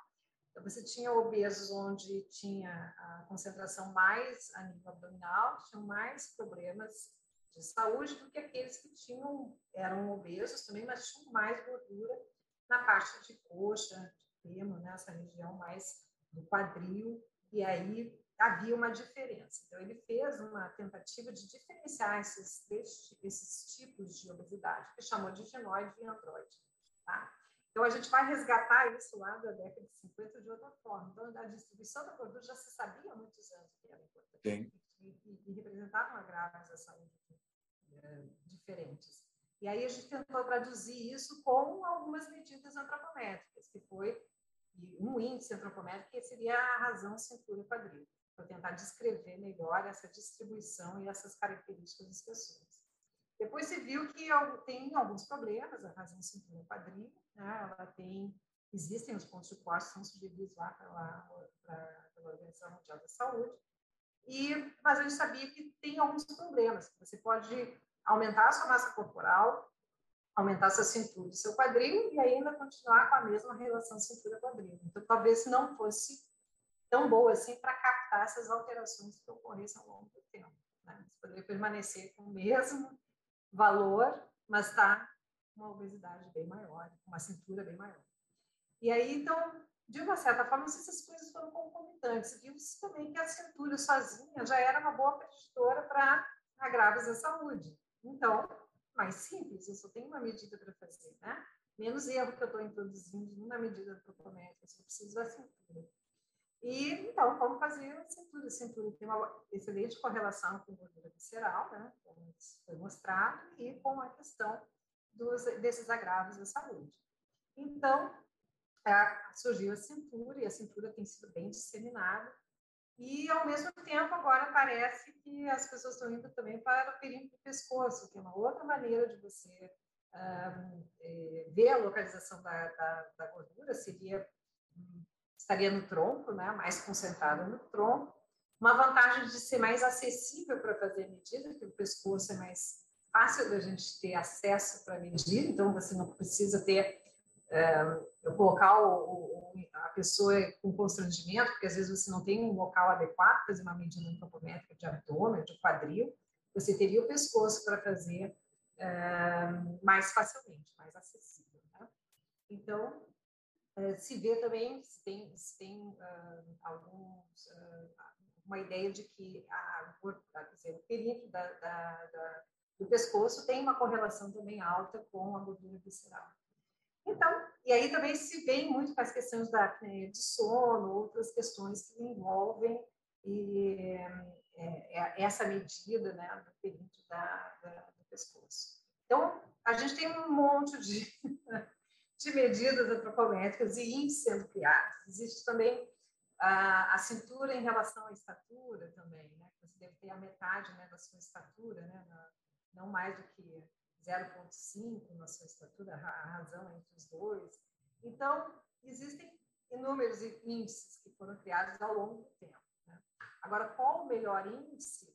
Então, você tinha obesos onde tinha a concentração mais a nível abdominal, tinham mais problemas de saúde do que aqueles que tinham eram obesos também, mas tinham mais gordura na parte de coxa, de fêmur, nessa né, região mais do quadril, e aí havia uma diferença. Então, ele fez uma tentativa de diferenciar esses, esses tipos de obesidade, que chamou de genoide e androide. Tá? Então, a gente vai resgatar isso lá da década de 50 de outra forma. Então, a distribuição da gordura já se sabia há muitos anos que era importante. E, e, e representavam agravos da saúde é, diferentes. E aí a gente tentou traduzir isso com algumas medidas antropométricas, que foi um índice antropométrico que seria a razão cintura-quadril, para tentar descrever melhor essa distribuição e essas características das pessoas. Depois se viu que tem alguns problemas, a razão cintura-quadril, né? ela tem, existem os pontos de corte, são sugeridos lá pela, pela Organização Mundial da Saúde, e, mas a gente sabia que tem alguns problemas. Você pode aumentar a sua massa corporal, aumentar sua cintura e seu quadril e ainda continuar com a mesma relação cintura-quadril. Então, talvez não fosse tão boa assim para captar essas alterações que ocorressem ao longo do tempo. Né? Você poderia permanecer com o mesmo valor, mas está uma obesidade bem maior, uma cintura bem maior. E aí, então, de uma certa forma, essas coisas foram concomitantes. Viu-se também que a cintura sozinha já era uma boa preditora para agravos da saúde. Então, mais simples, eu só tenho uma medida para fazer, né? Menos erro que eu estou introduzindo numa medida antropométrica, eu só preciso da cintura. E, então, vamos fazer a cintura. A cintura tem uma excelente correlação com gordura visceral, né? Como foi mostrado, e com a questão dos, desses agravos da saúde. Então, é, surgiu a cintura, e a cintura tem sido bem disseminada, e, ao mesmo tempo, agora parece que as pessoas estão indo também para o perímetro do pescoço, que é uma outra maneira de você um, é, ver a localização da, da, da, gordura, seria estaria no tronco, né, mais concentrada no tronco. Uma vantagem de ser mais acessível para fazer medida, que o pescoço é mais fácil da gente ter acesso para medir, então você não precisa ter é, colocar o, o, a pessoa com constrangimento, porque às vezes você não tem um local adequado para fazer uma medida antropométrica de abdômen, de quadril, você teria o pescoço para fazer é, mais facilmente, mais acessível. Né? Então, é, se vê também, se tem, se tem uh, alguns, uh, uma ideia de que a, a, dizer, o perímetro da, da, da, do pescoço tem uma correlação também alta com a gordura visceral. Então, e aí também se vem muito com as questões da apneia de sono, outras questões que envolvem e, é, é, essa medida né, do perímetro da, da, do pescoço. Então, a gente tem um monte de, de medidas antropométricas e índices sendo criados. Existe também a, a, cintura em relação à estatura também, né? Você deve ter a metade né, da sua estatura, né? não mais do que 0,5 na sua estatura, a razão entre os dois. Então, existem inúmeros índices que foram criados ao longo do tempo. Né? Agora, qual o melhor índice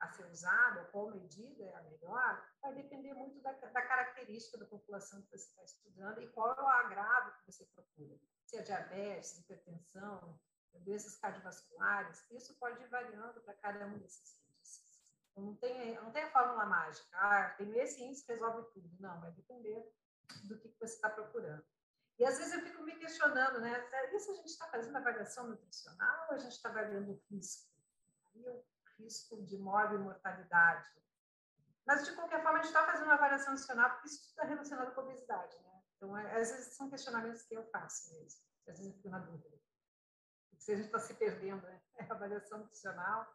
a ser usado, qual medida é a melhor, vai depender muito da, da característica da população que você está estudando e qual é o agravo que você procura. Se é diabetes, hipertensão, doenças cardiovasculares, isso pode ir variando para cada um desses não tem, não tem a fórmula mágica. Ah, tem esse índice que resolve tudo. Não, vai depender do que você está procurando. E às vezes eu fico me questionando, né? Isso a gente está fazendo avaliação nutricional ou a gente está avaliando o risco? E o risco de morte e mortalidade. Mas, de qualquer forma, a gente está fazendo uma avaliação nutricional porque isso está relacionado com a obesidade, né? Então, é, às vezes são questionamentos que eu faço mesmo. Às vezes eu fico na dúvida. Se a gente está se perdendo, né? É avaliação nutricional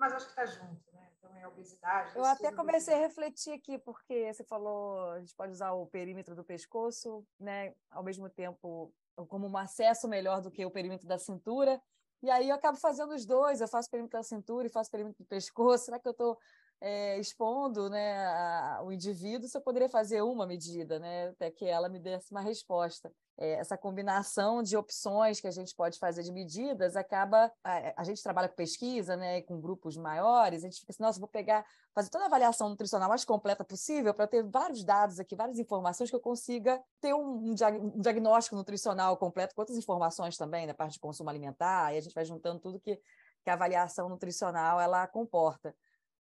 mas acho que está junto, né? Então é obesidade.
Eu até comecei a refletir aqui, porque você falou, a gente pode usar o perímetro do pescoço, né? Ao mesmo tempo, como um acesso melhor do que o perímetro da cintura. E aí eu acabo fazendo os dois, eu faço perímetro da cintura e faço perímetro do pescoço. Será que eu estou é, expondo né, a, o indivíduo se eu poderia fazer uma medida, né, até que ela me desse uma resposta. É, essa combinação de opções que a gente pode fazer de medidas acaba. A, a gente trabalha com pesquisa, né, com grupos maiores, a gente fica assim, nossa, vou pegar, fazer toda a avaliação nutricional mais completa possível para ter vários dados aqui, várias informações que eu consiga ter um, um, um diagnóstico nutricional completo, com outras informações também, na parte de consumo alimentar, e a gente vai juntando tudo que, que a avaliação nutricional ela comporta.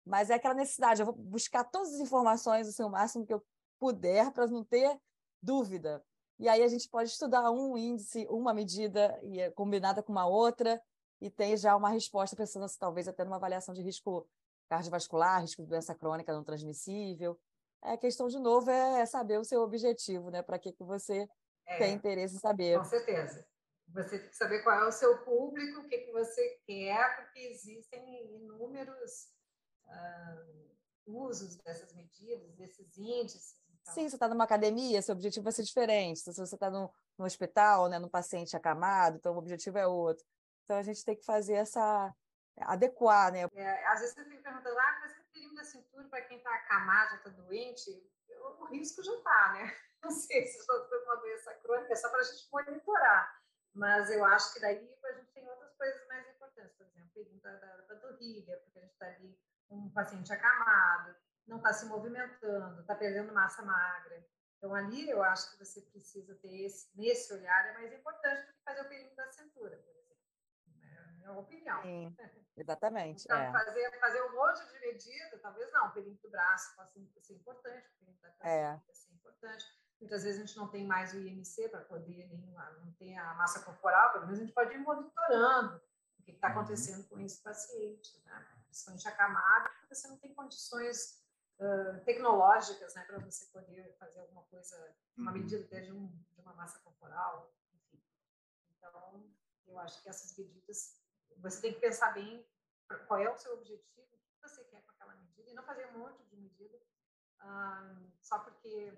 Mas é aquela necessidade, eu vou buscar todas as informações assim, o máximo que eu puder para não ter dúvida. E aí a gente pode estudar um índice, uma medida e é combinada com uma outra e ter já uma resposta pensando se talvez até numa avaliação de risco cardiovascular, risco de doença crônica não transmissível. É, a questão, de novo, é saber o seu objetivo, né? Para que, que você é, tem interesse em saber.
Com certeza. Você tem que saber qual é o seu público, o que, que você quer, porque existem inúmeros uh, usos dessas medidas, desses índices.
Então. Sim, você está numa academia, seu objetivo vai ser diferente. Se você está no, no hospital, né, no paciente acamado, então o objetivo é outro. Então a gente tem que fazer essa adequar, né?
É, às vezes você fica perguntando, ah, mas o período da cintura para quem está acamado, já está doente, o risco já está, né? Não sei se está com uma doença crônica, é só para a gente monitorar. Mas eu acho que daí a gente tem outras coisas mais importantes, por exemplo, pergunta da, da panturrilha, porque a gente está ali um paciente acamado, não está se movimentando, está perdendo massa magra. Então, ali eu acho que você precisa ter esse, nesse olhar, é mais importante do que fazer o período da cintura, por exemplo. É a minha opinião.
Sim, exatamente.
então,
é.
fazer, fazer um monte de medida, talvez não, o período do braço possa ser importante, o período da cabeça é. ser importante. Muitas vezes a gente não tem mais o IMC para poder, nenhuma, não tem a massa corporal, pelo menos a gente pode ir monitorando o que está uhum. acontecendo com esse paciente, né? Principalmente acamado, porque você não tem condições uh, tecnológicas né, para você poder fazer alguma coisa, uma uhum. medida até de, um, de uma massa corporal, enfim. Então, eu acho que essas medidas, você tem que pensar bem qual é o seu objetivo, o que você quer com aquela medida, e não fazer um monte de medida uh, só porque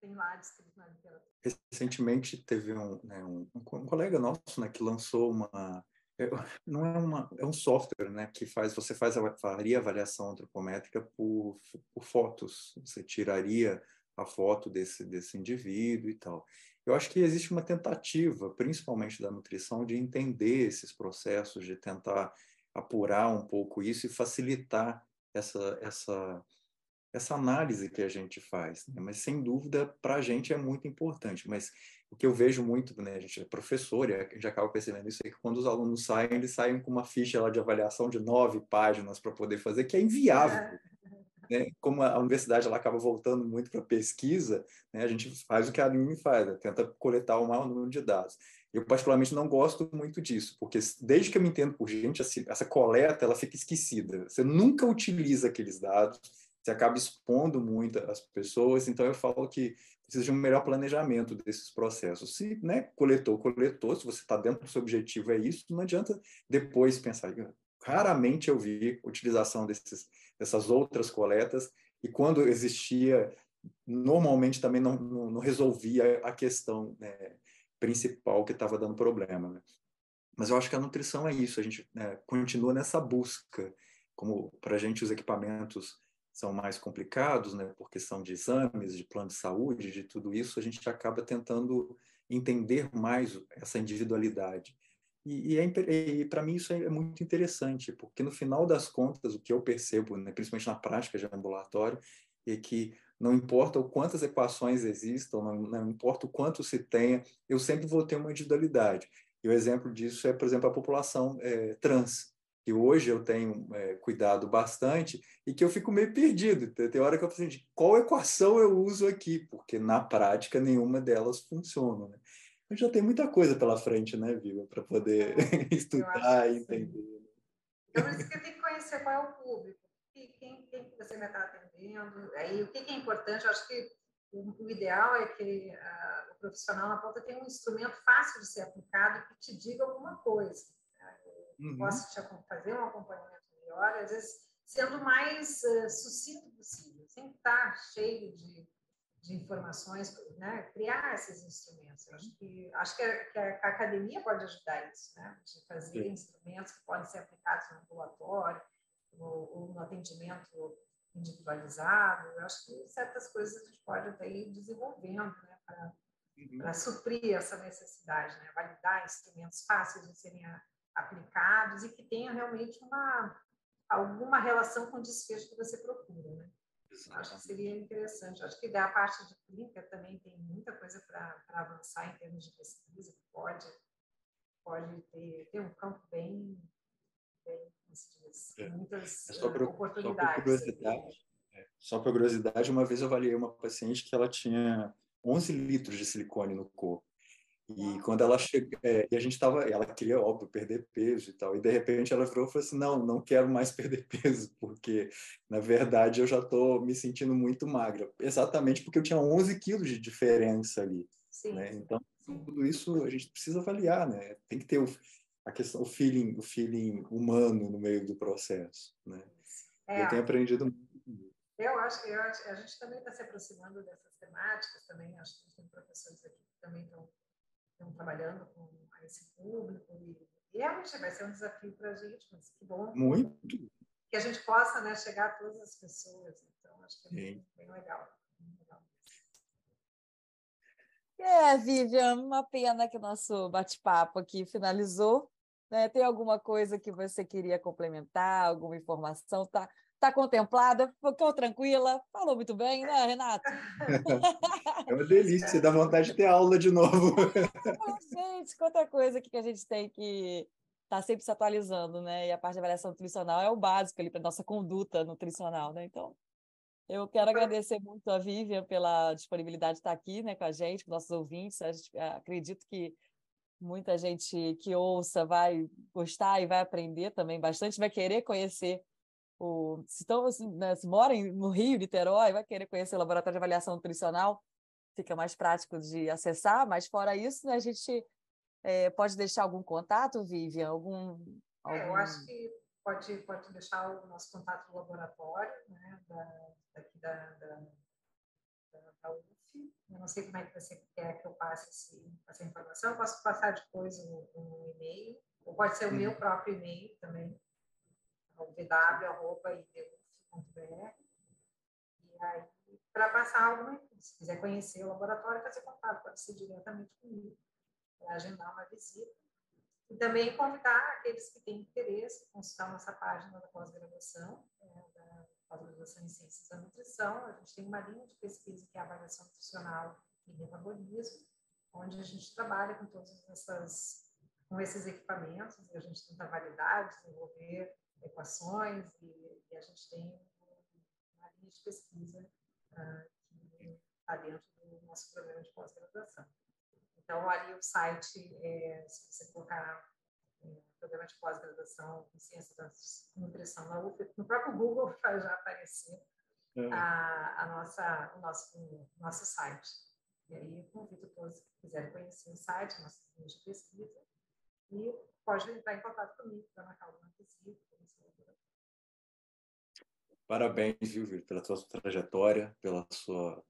tem lá descrito na literatura.
Recentemente teve um, né, um, um, colega nosso né, que lançou uma não é uma é um software né que faz você faz faria avaliação antropométrica por, por fotos você tiraria a foto desse desse indivíduo e tal eu acho que existe uma tentativa principalmente da nutrição de entender esses processos de tentar apurar um pouco isso e facilitar essa essa essa análise que a gente faz. Né? Mas, sem dúvida, para a gente é muito importante. Mas o que eu vejo muito, né, a gente é professor, e a gente acaba percebendo isso, é que quando os alunos saem, eles saem com uma ficha lá de avaliação de nove páginas para poder fazer, que é inviável. Né? Como a universidade ela acaba voltando muito para pesquisa, né, a gente faz o que a Aline faz, né? tenta coletar o maior número de dados. Eu, particularmente, não gosto muito disso, porque desde que eu me entendo por gente, essa coleta ela fica esquecida. Você nunca utiliza aqueles dados, você acaba expondo muito as pessoas, então eu falo que precisa de um melhor planejamento desses processos. Se né, coletou, coletou, se você está dentro do seu objetivo, é isso, não adianta depois pensar. Raramente eu vi utilização desses, dessas outras coletas, e quando existia, normalmente também não, não, não resolvia a questão né, principal que estava dando problema. Né? Mas eu acho que a nutrição é isso, a gente né, continua nessa busca, como para a gente os equipamentos são mais complicados, né, por questão de exames, de plano de saúde, de tudo isso, a gente acaba tentando entender mais essa individualidade. E, e, é, e para mim isso é muito interessante, porque no final das contas, o que eu percebo, né, principalmente na prática de ambulatório, é que não importa o quantas equações existam, não, não importa o quanto se tenha, eu sempre vou ter uma individualidade. E o exemplo disso é, por exemplo, a população é, trans que hoje eu tenho é, cuidado bastante e que eu fico meio perdido. Tem hora que eu falo assim, qual equação eu uso aqui? Porque na prática nenhuma delas funciona. Né? Eu já tem muita coisa pela frente, né, Viva, para poder é, estudar e entender.
Então, por isso que tem que conhecer qual é o público, quem, quem você vai estar atendendo, aí, o que é importante, eu acho que o, o ideal é que a, o profissional na ponta tenha um instrumento fácil de ser aplicado que te diga alguma coisa uhum. possa te fazer um acompanhamento melhor, às vezes sendo mais uh, sucinto possível, sem estar cheio de, de informações, né? criar esses instrumentos. Eu acho que, acho que a, que, a, academia pode ajudar isso, né? de fazer Sim. instrumentos que podem ser aplicados no ambulatório, ou, ou no atendimento individualizado. Eu acho que certas coisas a gente pode até ir desenvolvendo né, para uhum. suprir essa necessidade, né? validar instrumentos fáceis de serem aplicados e que tenham realmente uma, alguma relação com o desfecho que você procura. Né? Acho que seria interessante. Acho que da parte de clínica também tem muita coisa para avançar em termos de pesquisa, pode, pode ter, ter um campo bem, bem diz, é. muitas é só por, oportunidades. Só por, curiosidade,
é, só por curiosidade, uma vez eu avaliei uma paciente que ela tinha 11 litros de silicone no corpo. E quando ela chega, é, e a gente estava, ela queria, óbvio, perder peso e tal, e de repente ela virou e falou assim: não, não quero mais perder peso, porque na verdade eu já estou me sentindo muito magra, exatamente porque eu tinha 11 quilos de diferença ali. Sim. Né? Então, tudo isso a gente precisa avaliar, né? Tem que ter o, a questão, o feeling, o feeling humano no meio do processo, né? É, eu tenho aprendido muito.
Eu acho que a gente também está se aproximando dessas temáticas também, acho que tem professores aqui que também estão estão trabalhando com esse público e, e realmente vai ser um desafio para a gente, mas que bom
muito
que a gente possa né, chegar a todas as pessoas. Então acho que é bem, bem legal. Bem legal.
É, Vivian, uma pena que o nosso bate-papo aqui finalizou. Né? Tem alguma coisa que você queria complementar, alguma informação? Tá, Está contemplada, ficou tranquila, falou muito bem, né, Renato?
É uma delícia, dá vontade de ter aula de novo.
gente, quanta coisa que a gente tem que estar tá sempre se atualizando, né? E a parte de avaliação nutricional é o básico ali para nossa conduta nutricional, né? Então, eu quero agradecer muito a Vivian pela disponibilidade de estar aqui, né, com a gente, com nossos ouvintes. Acredito que muita gente que ouça vai gostar e vai aprender também bastante, vai querer conhecer se, estão, né, se mora no Rio, Niterói, vai querer conhecer o laboratório de avaliação nutricional, fica mais prático de acessar, mas fora isso, né, a gente é, pode deixar algum contato, Vivian? Algum, algum...
É, eu acho que pode, pode deixar o nosso contato do laboratório, né, da, daqui da, da, da, UF. Eu não sei como é que você quer que eu passe esse, essa informação, eu posso passar depois um, um e-mail, ou pode ser o meu próprio e-mail também, www.iduf.br. E aí, para passar alguma se quiser conhecer o laboratório, fazer contato, pode ser diretamente comigo, para agendar uma visita. E também convidar aqueles que têm interesse, consultar nossa página da pós-graduação, né, da pós-graduação em Ciências da Nutrição. A gente tem uma linha de pesquisa que é a avaliação nutricional e metabolismo, onde a gente trabalha com todas essas com esses equipamentos, a gente tenta validar, desenvolver equações e, e, a gente tem uma linha de pesquisa uh, que está dentro do nosso programa de pós-graduação. Então, ali o site, é, se você colocar é, programa de pós-graduação em ciência da nutrição na UF, no próprio Google vai já aparecer é. a, a, nossa, o nosso, o nosso site. E aí, convido todos que quiserem conhecer o site, nossa linha de pesquisa, e pode entrar em contato comigo para marcar alguma.
Parabéns, viu, pela sua trajetória, pela sua,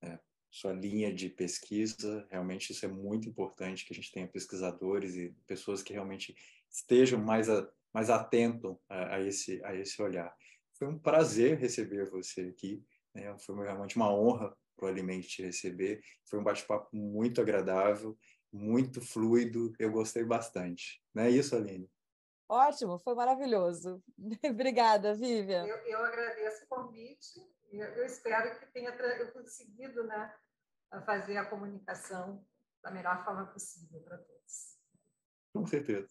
é, sua linha de pesquisa. Realmente isso é muito importante que a gente tenha pesquisadores e pessoas que realmente estejam mais, a, mais atentos a, a, esse, a esse olhar. Foi um prazer receber você aqui. Né? Foi realmente uma honra para o Alimente te receber. Foi um bate-papo muito agradável muito fluido, eu gostei bastante. Não é isso, Aline?
Ótimo, foi maravilhoso. Obrigada, Vivian.
Eu, eu agradeço o convite. Eu, eu espero que tenha eu conseguido né, fazer a comunicação da melhor forma possível para todos.
Com certeza.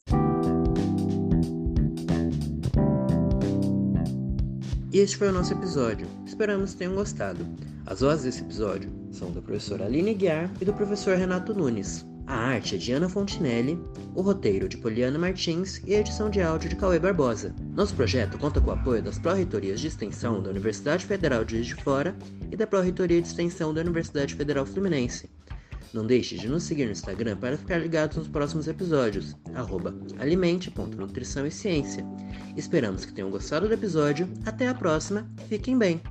E este foi o nosso episódio. Esperamos que tenham gostado. As vozes desse episódio são da professora Aline Guiar e do professor Renato Nunes. A arte é de Ana Fontinelli, o roteiro de Poliana Martins e a edição de áudio de Cauê Barbosa. Nosso projeto conta com o apoio das Pró-Reitorias de Extensão da Universidade Federal de Juiz de Fora e da Pró-Reitoria de Extensão da Universidade Federal Fluminense. Não deixe de nos seguir no Instagram para ficar ligado nos próximos episódios, alimente.nutrição e ciência. Esperamos que tenham gostado do episódio. Até a próxima. Fiquem bem!